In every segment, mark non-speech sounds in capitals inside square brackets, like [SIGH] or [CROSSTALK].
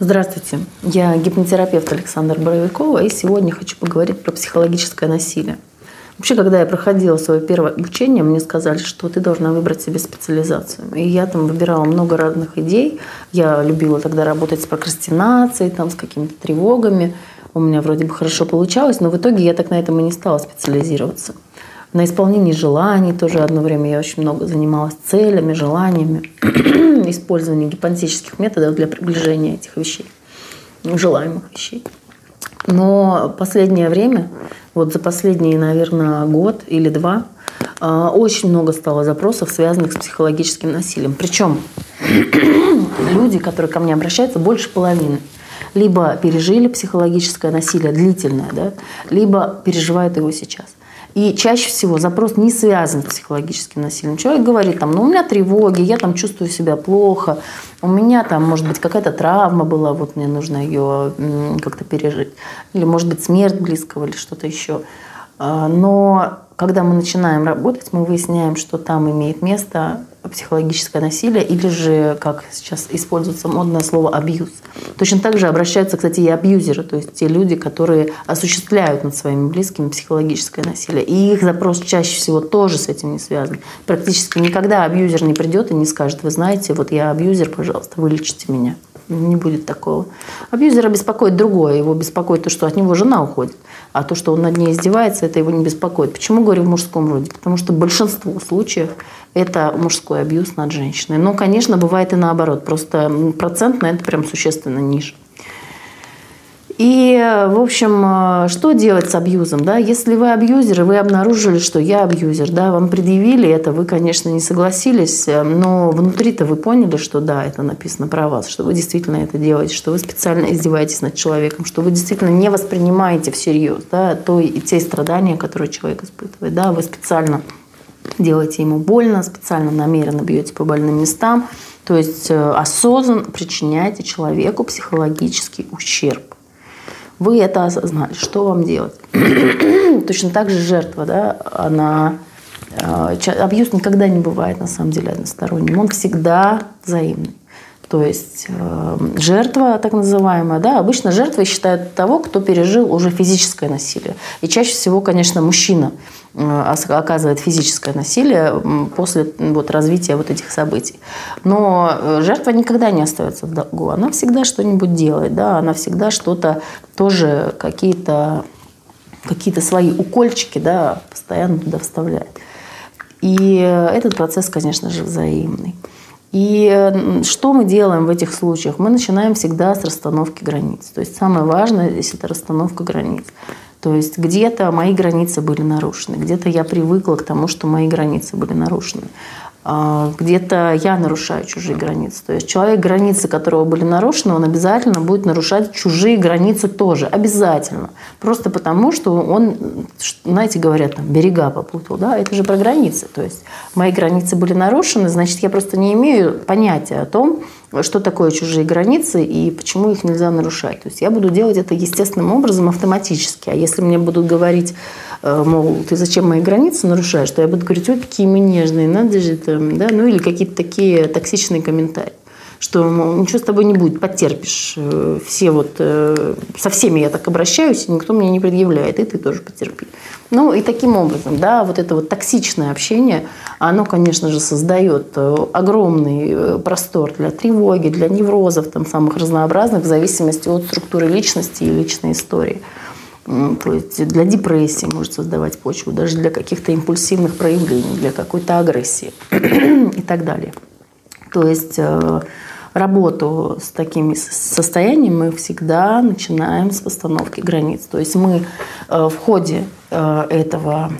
Здравствуйте, я гипнотерапевт Александр Боровикова, и сегодня хочу поговорить про психологическое насилие. Вообще, когда я проходила свое первое обучение, мне сказали, что ты должна выбрать себе специализацию. И я там выбирала много разных идей. Я любила тогда работать с прокрастинацией, там, с какими-то тревогами. У меня вроде бы хорошо получалось, но в итоге я так на этом и не стала специализироваться. На исполнении желаний тоже одно время я очень много занималась целями, желаниями, [CLEARS THROAT] использованием гипнотических методов для приближения этих вещей, желаемых вещей. Но последнее время, вот за последние, наверное, год или два, а, очень много стало запросов, связанных с психологическим насилием. Причем [CLEARS THROAT] люди, которые ко мне обращаются, больше половины либо пережили психологическое насилие длительное, да, либо переживают его сейчас. И чаще всего запрос не связан с психологическим насилием. Человек говорит, там, ну, у меня тревоги, я там чувствую себя плохо, у меня там, может быть, какая-то травма была, вот мне нужно ее как-то пережить. Или, может быть, смерть близкого или что-то еще. А, но когда мы начинаем работать, мы выясняем, что там имеет место психологическое насилие или же, как сейчас используется модное слово, абьюз. Точно так же обращаются, кстати, и абьюзеры, то есть те люди, которые осуществляют над своими близкими психологическое насилие. И их запрос чаще всего тоже с этим не связан. Практически никогда абьюзер не придет и не скажет, вы знаете, вот я абьюзер, пожалуйста, вылечите меня. Не будет такого. Абьюзера беспокоит другое. Его беспокоит то, что от него жена уходит. А то, что он над ней издевается, это его не беспокоит. Почему говорю в мужском роде? Потому что большинство случаев это мужской абьюз над женщиной. Но, конечно, бывает и наоборот. Просто процентно это прям существенно ниже. И, в общем, что делать с абьюзом? Да? Если вы абьюзер, и вы обнаружили, что я абьюзер, да, вам предъявили это, вы, конечно, не согласились, но внутри-то вы поняли, что да, это написано про вас, что вы действительно это делаете, что вы специально издеваетесь над человеком, что вы действительно не воспринимаете всерьез да, то и те страдания, которые человек испытывает. Да, вы специально делаете ему больно, специально намеренно бьете по больным местам, то есть э, осознанно причиняете человеку психологический ущерб. Вы это осознали, что вам делать? [CLEARS THROAT] Точно так же жертва, да, она э, абьюз никогда не бывает на самом деле односторонним, он всегда взаимный. То есть э, жертва, так называемая, да, обычно жертвой считают того, кто пережил уже физическое насилие. И чаще всего, конечно, мужчина э, оказывает физическое насилие после вот, развития вот этих событий. Но э, жертва никогда не остается в долгу. Она всегда что-нибудь делает, да, она всегда что-то тоже какие-то какие-то свои укольчики, да, постоянно туда вставляет. И этот процесс, конечно же, взаимный. И что мы делаем в этих случаях? Мы начинаем всегда с расстановки границ. То есть самое важное здесь это расстановка границ. То есть где-то мои границы были нарушены, где-то я привыкла к тому, что мои границы были нарушены. А, где-то я нарушаю чужие границы. То есть человек, границы которого были нарушены, он обязательно будет нарушать чужие границы тоже. Обязательно. Просто потому, что он, знаете, говорят, там, берега попутал. Да? Это же про границы. То есть мои границы были нарушены, значит, я просто не имею понятия о том, что такое чужие границы и почему их нельзя нарушать. То есть я буду делать это естественным образом, автоматически. А если мне будут говорить, э, мол, ты зачем мои границы нарушаешь, то я буду говорить, ой, какие мы нежные, надо же там, да, ну или какие-то такие токсичные комментарии что ничего с тобой не будет, потерпишь. Э, все вот, э, со всеми я так обращаюсь, никто мне не предъявляет, и ты тоже потерпи. Ну и таким образом, да, вот это вот токсичное общение, оно, конечно же, создает э, огромный простор для тревоги, для неврозов, там самых разнообразных, в зависимости от структуры личности и личной истории. То есть для депрессии может создавать почву, даже для каких-то импульсивных проявлений, для какой-то агрессии и так далее. То есть работу с такими состояниями мы всегда начинаем с постановки границ. То есть мы э, в ходе э, этого,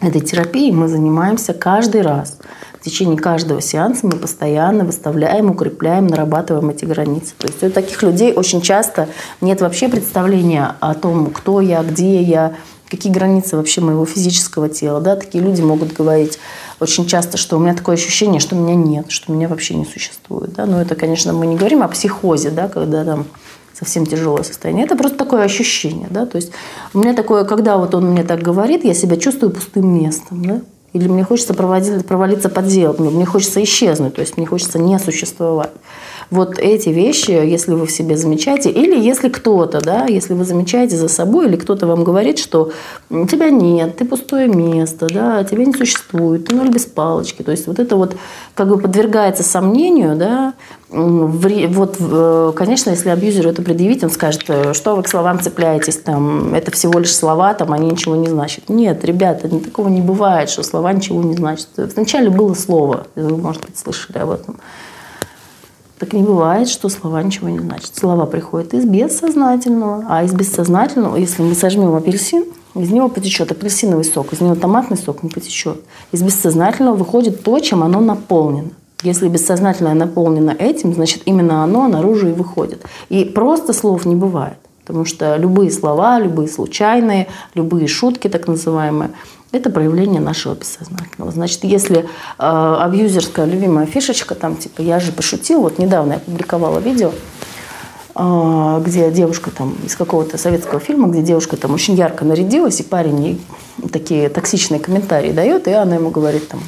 этой терапии мы занимаемся каждый раз. В течение каждого сеанса мы постоянно выставляем, укрепляем, нарабатываем эти границы. То есть у таких людей очень часто нет вообще представления о том, кто я, где я, какие границы вообще моего физического тела. Да? Такие люди могут говорить очень часто, что у меня такое ощущение, что меня нет, что меня вообще не существует. Да? Но это, конечно, мы не говорим о психозе, да, когда там совсем тяжелое состояние. Это просто такое ощущение. Да? То есть у меня такое, когда вот он мне так говорит, я себя чувствую пустым местом. Да? Или мне хочется провалиться под землю, мне хочется исчезнуть, то есть мне хочется не существовать. Вот эти вещи, если вы в себе замечаете, или если кто-то, да, если вы замечаете за собой, или кто-то вам говорит, что тебя нет, ты пустое место, да, тебя не существует, ты ноль без палочки. То есть вот это вот как бы подвергается сомнению, да, вот, э, конечно, если абьюзеру это предъявить, он скажет, э, что вы к словам цепляетесь, там, это всего лишь слова, там, они ничего не значат. Нет, ребята, такого не бывает, что слова ничего не значат. Вначале было слово, вы, может быть, слышали об этом. Так не бывает, что слова ничего не значат. Слова приходят из бессознательного, а из бессознательного, если мы сожмем апельсин, из него потечет апельсиновый сок, из него томатный сок не потечет. Из бессознательного выходит то, чем оно наполнено. Если бессознательное наполнено этим, значит именно оно наружу и выходит. И просто слов не бывает. Потому что любые слова, любые случайные, любые шутки так называемые, это проявление нашего бессознательного. Значит, если э, абьюзерская любимая фишечка, там типа «я же пошутил», вот недавно я публиковала видео, э, где девушка там из какого-то советского фильма, где девушка там очень ярко нарядилась, и парень ей такие токсичные комментарии дает, и она ему говорит там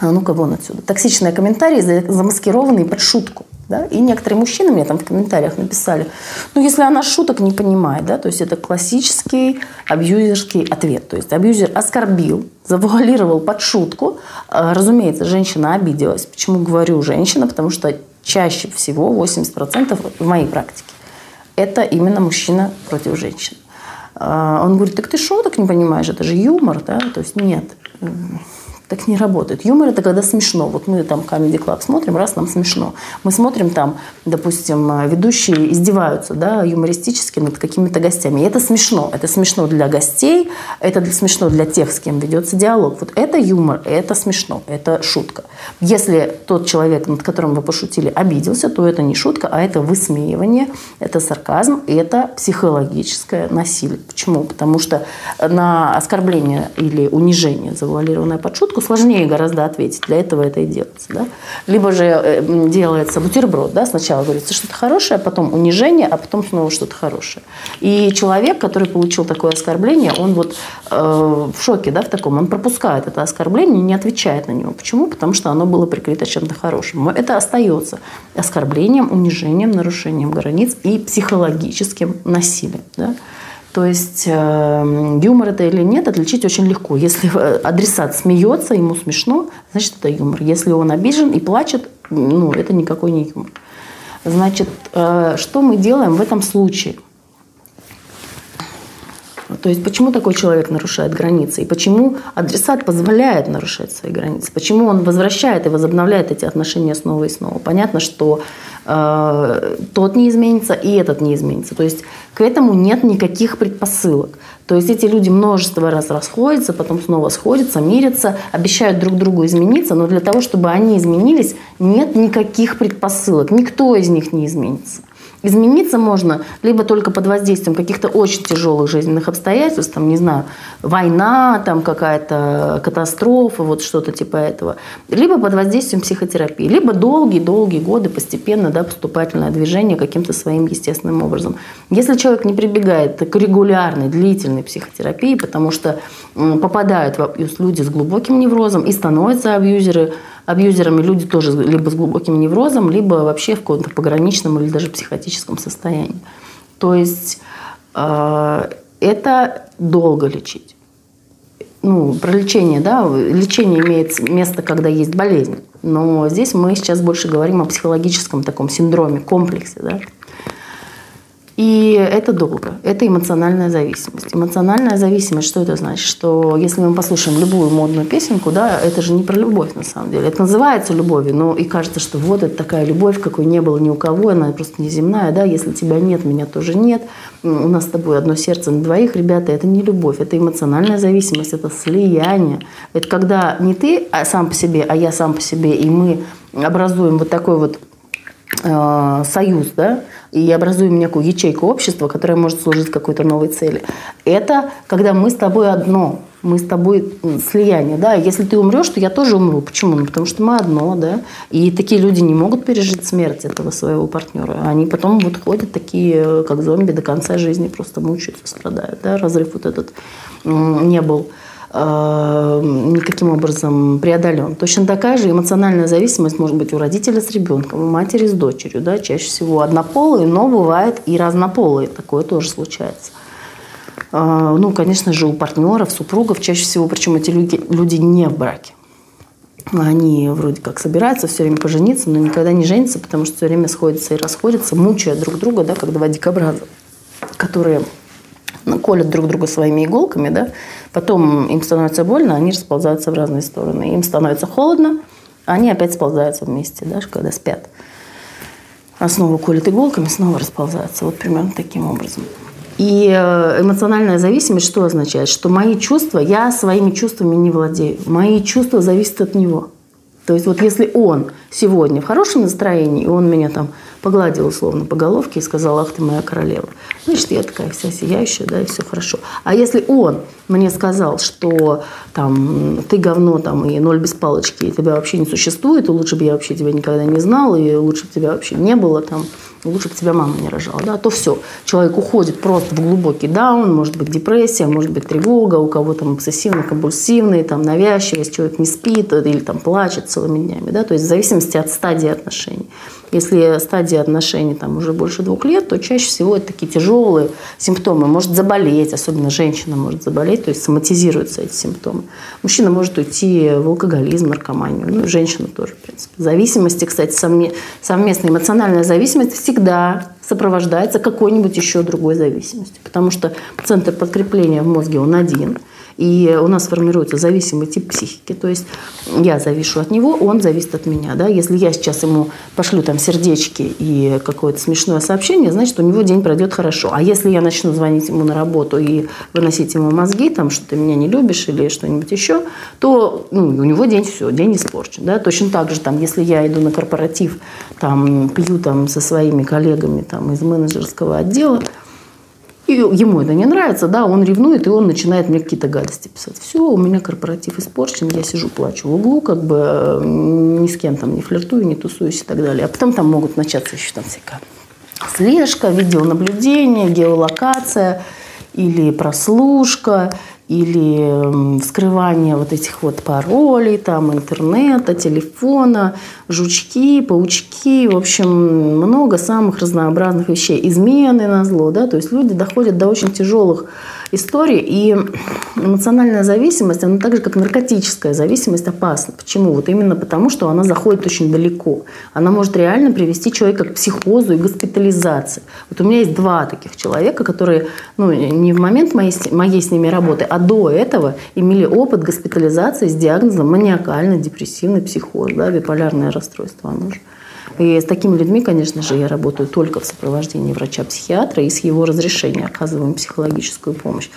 а ну-ка вон отсюда. Токсичные комментарии, замаскированные под шутку. Да? И некоторые мужчины мне там в комментариях написали, ну, если она шуток не понимает, да, то есть это классический абьюзерский ответ. То есть абьюзер оскорбил, завуалировал под шутку. А, разумеется, женщина обиделась. Почему говорю женщина? Потому что чаще всего, 80% в моей практике, это именно мужчина против женщин. А, он говорит, так ты шуток не понимаешь, это же юмор, да? То есть нет, так не работает. Юмор – это когда смешно. Вот мы там Comedy Club смотрим, раз нам смешно. Мы смотрим там, допустим, ведущие издеваются да, юмористически над какими-то гостями. И это смешно. Это смешно для гостей, это смешно для тех, с кем ведется диалог. Вот это юмор, это смешно, это шутка. Если тот человек, над которым вы пошутили, обиделся, то это не шутка, а это высмеивание, это сарказм, это психологическое насилие. Почему? Потому что на оскорбление или унижение, завуалированное под шутку, шутку сложнее гораздо ответить. Для этого это и делается. Да? Либо же э, делается бутерброд. Да? Сначала говорится что-то хорошее, а потом унижение, а потом снова что-то хорошее. И человек, который получил такое оскорбление, он вот э, в шоке да, в таком, он пропускает это оскорбление, не отвечает на него. Почему? Потому что оно было прикрыто чем-то хорошим. Но это остается оскорблением, унижением, нарушением границ и психологическим насилием. Да? То есть э, юмор это или нет, отличить очень легко. Если э, адресат смеется, ему смешно, значит это юмор. Если он обижен и плачет, ну это никакой не юмор. Значит, э, что мы делаем в этом случае? То есть почему такой человек нарушает границы? И почему адресат позволяет нарушать свои границы? Почему он возвращает и возобновляет эти отношения снова и снова? Понятно, что э, тот не изменится и этот не изменится. То есть к этому нет никаких предпосылок. То есть эти люди множество раз расходятся, потом снова сходятся, мирятся, обещают друг другу измениться, но для того, чтобы они изменились, нет никаких предпосылок. Никто из них не изменится. Измениться можно либо только под воздействием каких-то очень тяжелых жизненных обстоятельств, там, не знаю, война, там какая-то катастрофа, вот что-то типа этого, либо под воздействием психотерапии, либо долгие-долгие годы постепенно, да, поступательное движение каким-то своим естественным образом. Если человек не прибегает к регулярной, длительной психотерапии, потому что попадают в абьюз люди с глубоким неврозом и становятся абьюзеры, абьюзерами люди тоже либо с глубоким неврозом, либо вообще в каком-то пограничном или даже психотическом состоянии. То есть э, это долго лечить. Ну, про лечение, да, лечение имеет место, когда есть болезнь. Но здесь мы сейчас больше говорим о психологическом таком синдроме, комплексе, да. И это долго. Это эмоциональная зависимость. Эмоциональная зависимость, что это значит? Что если мы послушаем любую модную песенку, да, это же не про любовь на самом деле. Это называется любовью, но и кажется, что вот это такая любовь, какой не было ни у кого, она просто неземная, да, если тебя нет, меня тоже нет, у нас с тобой одно сердце на двоих, ребята, это не любовь, это эмоциональная зависимость, это слияние. Это когда не ты а сам по себе, а я сам по себе, и мы образуем вот такой вот союз, да, и образуем некую ячейку общества, которая может служить какой-то новой цели. Это когда мы с тобой одно, мы с тобой слияние, да, если ты умрешь, то я тоже умру. Почему? Ну, потому что мы одно, да, и такие люди не могут пережить смерть этого своего партнера. Они потом вот ходят такие, как зомби, до конца жизни просто мучаются, страдают, да, разрыв вот этот не был э, никаким образом преодолен. Точно такая же эмоциональная зависимость может быть у родителя с ребенком, у матери с дочерью. Да? Чаще всего однополые, но бывает и разнополые. Такое тоже случается. Э, ну, конечно же, у партнеров, супругов чаще всего, причем эти люди, люди не в браке. Они вроде как собираются все время пожениться, но никогда не женятся, потому что все время сходятся и расходятся, мучая друг друга, да, как два дикобраза, которые колят друг друга своими иголками, да, потом им становится больно, они расползаются в разные стороны. Им становится холодно, они опять сползаются вместе, да, когда спят. А снова колят иголками, снова расползаются. Вот примерно таким образом. И э, эмоциональная зависимость что означает? Что мои чувства, я своими чувствами не владею. Мои чувства зависят от него. То есть вот если он сегодня в хорошем настроении, и он меня там погладил условно по головке и сказал, ах ты моя королева, значит, я такая вся сияющая, да, и все хорошо. А если он мне сказал, что там ты говно там и ноль без палочки, и тебя вообще не существует, и лучше бы я вообще тебя никогда не знал, и лучше бы тебя вообще не было там, лучше бы тебя мама не рожала, да, то все. Человек уходит просто в глубокий даун, может быть депрессия, может быть тревога, у кого там обсессивно-компульсивный, там навязчивость, человек не спит или там плачет целыми днями, да, то есть в зависимости от стадии отношений. Если стадия отношений там уже больше двух лет, то чаще всего это такие тяжелые симптомы. Может заболеть, особенно женщина может заболеть, то есть соматизируются эти симптомы. Мужчина может уйти в алкоголизм, наркоманию, ну, женщина тоже, в принципе. Зависимости, кстати, совместная эмоциональная зависимость всегда сопровождается какой-нибудь еще другой зависимостью. Потому что центр подкрепления в мозге, он один – и у нас формируется зависимый тип психики. То есть я завишу от него, он зависит от меня. Да? Если я сейчас ему пошлю там сердечки и какое-то смешное сообщение, значит, у него день пройдет хорошо. А если я начну звонить ему на работу и выносить ему мозги, там, что ты меня не любишь или что-нибудь еще, то ну, у него день все, день испорчен. Да? Точно так же, там, если я иду на корпоратив, там, пью там, со своими коллегами там, из менеджерского отдела, и ему это не нравится, да, он ревнует, и он начинает мне какие-то гадости писать. Все, у меня корпоратив испорчен, я сижу, плачу в углу, как бы ни с кем там не флиртую, не тусуюсь и так далее. А потом там могут начаться еще там всякая слежка, видеонаблюдение, геолокация или прослушка – или вскрывание вот этих вот паролей, там, интернета, телефона, жучки, паучки, в общем, много самых разнообразных вещей. Измены на зло, да, то есть люди доходят до очень тяжелых историй, и эмоциональная зависимость, она так же, как наркотическая зависимость, опасна. Почему? Вот именно потому, что она заходит очень далеко. Она может реально привести человека к психозу и госпитализации. Вот у меня есть два таких человека, которые ну, не в момент моей, моей с ними работы, а до этого имели опыт госпитализации с диагнозом маниакально-депрессивный психоз, да, биполярное расстройство оно же. И с такими людьми, конечно же, я работаю только в сопровождении врача-психиатра и с его разрешения оказываем психологическую помощь.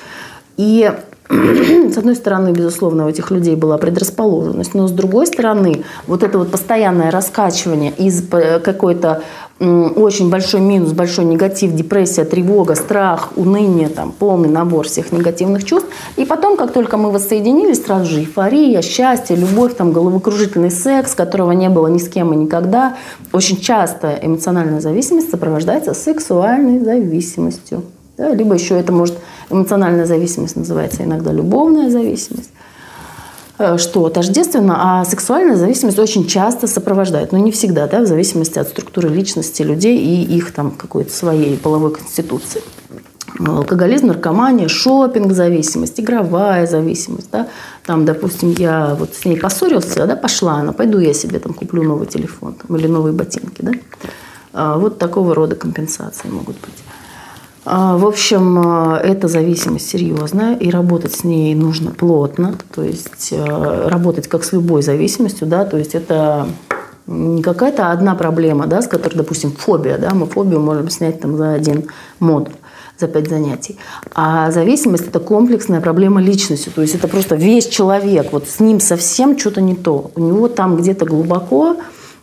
И [CLEARS THROAT] с одной стороны, безусловно, у этих людей была предрасположенность, но с другой стороны, вот это вот постоянное раскачивание из какой-то очень большой минус, большой негатив, депрессия, тревога, страх, уныние, там, полный набор всех негативных чувств. И потом, как только мы воссоединились, сразу же эйфория, счастье, любовь, там, головокружительный секс, которого не было ни с кем и никогда. Очень часто эмоциональная зависимость сопровождается сексуальной зависимостью. Да? Либо еще это может эмоциональная зависимость называется иногда любовная зависимость. Э, что тождественно, а сексуальная зависимость очень часто сопровождает, но не всегда, да, в зависимости от структуры личности людей и их там какой-то своей половой конституции. Алкоголизм, наркомания, шопинг зависимость, игровая зависимость. Да? Там, допустим, я вот с ней поссорился, да, пошла она, пойду я себе там куплю новый телефон там, или новые ботинки. Да? А, вот такого рода компенсации могут быть. А, в общем, а, эта зависимость серьезная, и работать с ней нужно плотно, то есть а, работать как с любой зависимостью, да, то есть это не какая-то одна проблема, да, с которой, допустим, фобия, да, мы фобию можем снять там за один модуль за пять занятий. А зависимость – это комплексная проблема личности. То есть это просто весь человек, вот с ним совсем что-то не то. У него там где-то глубоко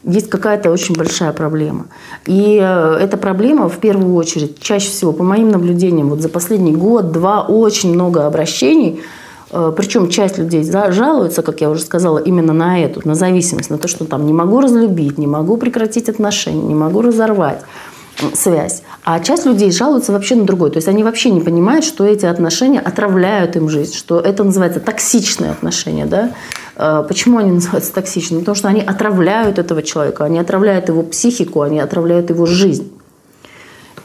есть какая-то очень большая проблема. И э, эта проблема, в первую очередь, чаще всего, по моим наблюдениям, вот за последний год-два очень много обращений, э, причем часть людей жалуются, как я уже сказала, именно на эту, на зависимость, на то, что там не могу разлюбить, не могу прекратить отношения, не могу разорвать. Связь. А часть людей жалуются вообще на другой. То есть они вообще не понимают, что эти отношения отравляют им жизнь, что это называется токсичные отношения. Да? Э, почему они называются токсичными? Потому что они отравляют этого человека, они отравляют его психику, они отравляют его жизнь.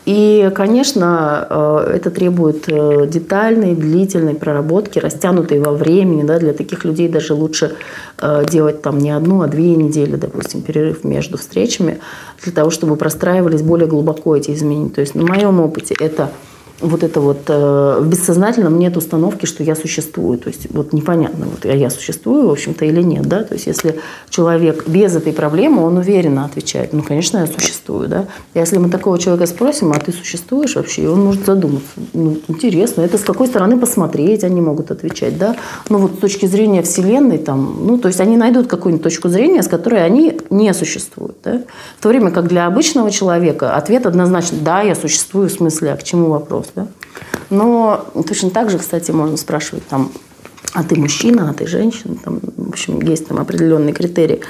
И, конечно, э, это требует э, детальной, длительной проработки, растянутой во времени. Да, для таких людей даже лучше э, делать там не одну, а две недели, допустим, перерыв между встречами, для того, чтобы простраивались более глубоко эти изменения. То есть на моем опыте это вот это вот э, в бессознательном нет установки, что я существую. То есть вот непонятно, вот я, я существую, в общем-то, или нет. Да? То есть если человек без этой проблемы, он уверенно отвечает, ну, конечно, я существую. Да? Если мы такого человека спросим, а ты существуешь вообще, и он может задуматься. Ну, интересно, это с какой стороны посмотреть, они могут отвечать. Да? Ну вот с точки зрения Вселенной, там, ну, то есть они найдут какую-нибудь точку зрения, с которой они не существуют. Да? В то время как для обычного человека ответ однозначно, да, я существую, в смысле, а к чему вопрос? Да? Но точно так же, кстати, можно спрашивать там, а ты мужчина, а ты женщина, там, в общем, есть там определенные критерии.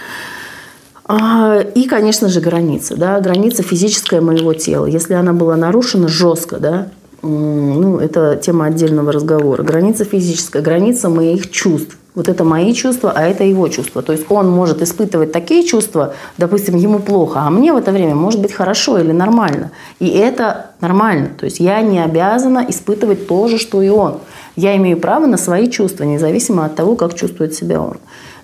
А, и, конечно же, граница, да, граница физическая моего тела. Если она была нарушена жестко, да, ну, это тема отдельного разговора. Граница физическая, граница моих чувств. Вот это мои чувства, а это его чувства. То есть он может испытывать такие чувства, допустим, ему плохо, а мне в это время может быть хорошо или нормально. И это нормально. То есть я не обязана испытывать то же, что и он. Я имею право на свои чувства, независимо от того, как чувствует себя он.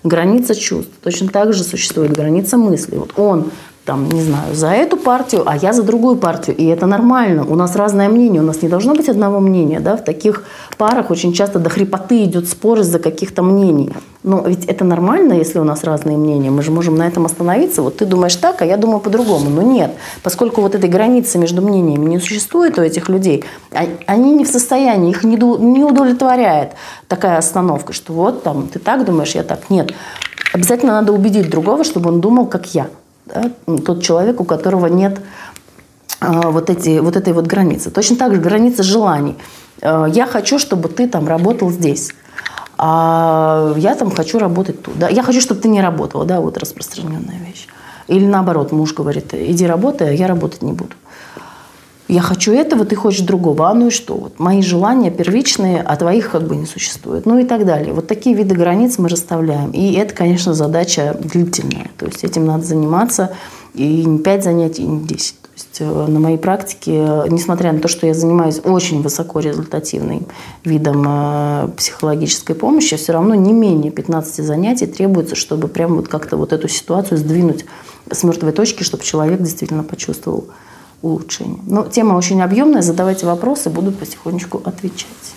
Граница чувств. Точно так же существует граница мыслей. Вот он там, не знаю, за эту партию, а я за другую партию. И это нормально. У нас разное мнение. У нас не должно быть одного мнения. Да? В таких парах очень часто до хрипоты идет спор из-за каких-то мнений. Но ведь это нормально, если у нас разные мнения. Мы же можем на этом остановиться. Вот ты думаешь так, а я думаю по-другому. Но нет. Поскольку вот этой границы между мнениями не существует у этих людей, а, они не в состоянии, их не удовлетворяет такая остановка, что вот там ты так думаешь, я так. Нет. Обязательно надо убедить другого, чтобы он думал, как я да, тот человек, у которого нет а, вот, эти, вот этой вот границы. Точно так же граница желаний. А, я хочу, чтобы ты там работал здесь. А я там хочу работать тут. Да? Я хочу, чтобы ты не работала. Да, вот распространенная вещь. Или наоборот, муж говорит, иди работай, а я работать не буду. Я хочу этого, ты хочешь другого. А ну и что? Вот мои желания первичные, а твоих как бы не существует. Ну и так далее. Вот такие виды границ мы расставляем. И это, конечно, задача длительная. То есть этим надо заниматься и не 5 занятий, и не 10. То есть э, на моей практике, несмотря на то, что я занимаюсь очень высокорезультативным видом э, психологической помощи, все равно не менее 15 занятий требуется, чтобы прям вот как-то вот эту ситуацию сдвинуть с мертвой точки, чтобы человек действительно почувствовал улучшение. Но тема очень объемная, задавайте вопросы, буду потихонечку отвечать.